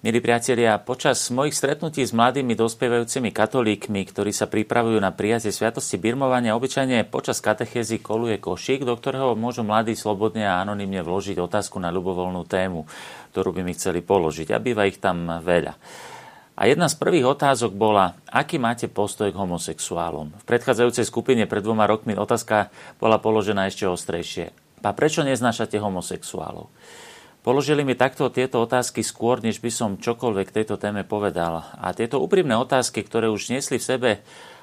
Milí priatelia, počas mojich stretnutí s mladými dospievajúcimi katolíkmi, ktorí sa pripravujú na prijatie sviatosti birmovania, obyčajne počas katechézy koluje košík, do ktorého môžu mladí slobodne a anonymne vložiť otázku na ľubovoľnú tému, ktorú by mi chceli položiť. A býva ich tam veľa. A jedna z prvých otázok bola, aký máte postoj k homosexuálom. V predchádzajúcej skupine pred dvoma rokmi otázka bola položená ešte ostrejšie. A prečo neznášate homosexuálov? Položili mi takto tieto otázky skôr, než by som čokoľvek tejto téme povedal. A tieto úprimné otázky, ktoré už nesli v sebe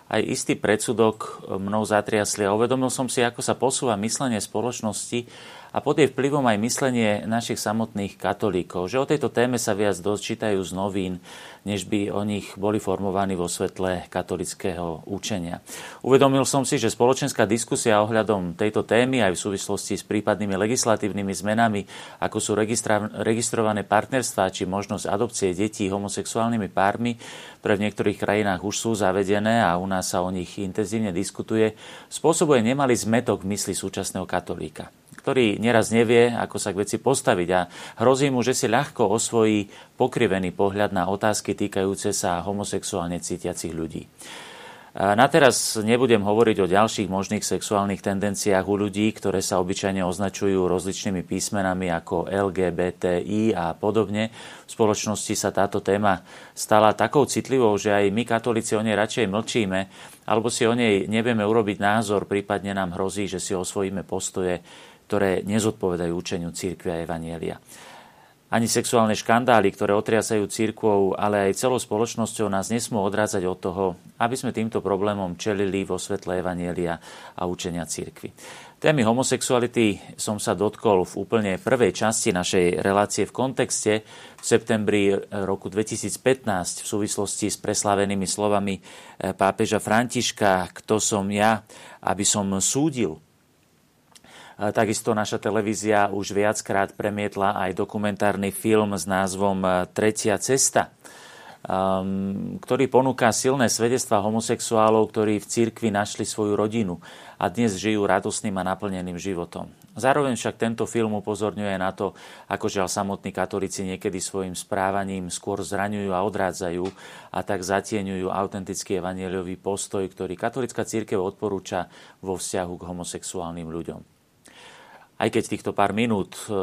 aj istý predsudok, mnou zatriasli a uvedomil som si, ako sa posúva myslenie spoločnosti a pod jej vplyvom aj myslenie našich samotných katolíkov, že o tejto téme sa viac dočítajú z novín, než by o nich boli formovaní vo svetle katolického učenia. Uvedomil som si, že spoločenská diskusia ohľadom tejto témy aj v súvislosti s prípadnými legislatívnymi zmenami, ako sú registrované partnerstvá či možnosť adopcie detí homosexuálnymi pármi, ktoré v niektorých krajinách už sú zavedené a u nás sa o nich intenzívne diskutuje, spôsobuje nemalý zmetok v mysli súčasného katolíka ktorý neraz nevie, ako sa k veci postaviť a hrozí mu, že si ľahko osvojí pokrivený pohľad na otázky týkajúce sa homosexuálne cítiacich ľudí. Na teraz nebudem hovoriť o ďalších možných sexuálnych tendenciách u ľudí, ktoré sa obyčajne označujú rozličnými písmenami ako LGBTI a podobne. V spoločnosti sa táto téma stala takou citlivou, že aj my katolíci o nej radšej mlčíme, alebo si o nej nevieme urobiť názor, prípadne nám hrozí, že si osvojíme postoje, ktoré nezodpovedajú učeniu církvy a evanielia. Ani sexuálne škandály, ktoré otriasajú církvou, ale aj celou spoločnosťou nás nesmú odrádzať od toho, aby sme týmto problémom čelili vo svetle evanielia a učenia církvy. Témy homosexuality som sa dotkol v úplne prvej časti našej relácie v kontexte v septembri roku 2015 v súvislosti s preslavenými slovami pápeža Františka, kto som ja, aby som súdil Takisto naša televízia už viackrát premietla aj dokumentárny film s názvom e, Tretia cesta, um, ktorý ponúka silné svedectvá homosexuálov, ktorí v cirkvi našli svoju rodinu a dnes žijú radosným a naplneným životom. Zároveň však tento film upozorňuje na to, ako žiaľ samotní katolíci niekedy svojim správaním skôr zraňujú a odrádzajú a tak zatieňujú autentický evanieliový postoj, ktorý katolická církev odporúča vo vzťahu k homosexuálnym ľuďom aj keď týchto pár minút, eh,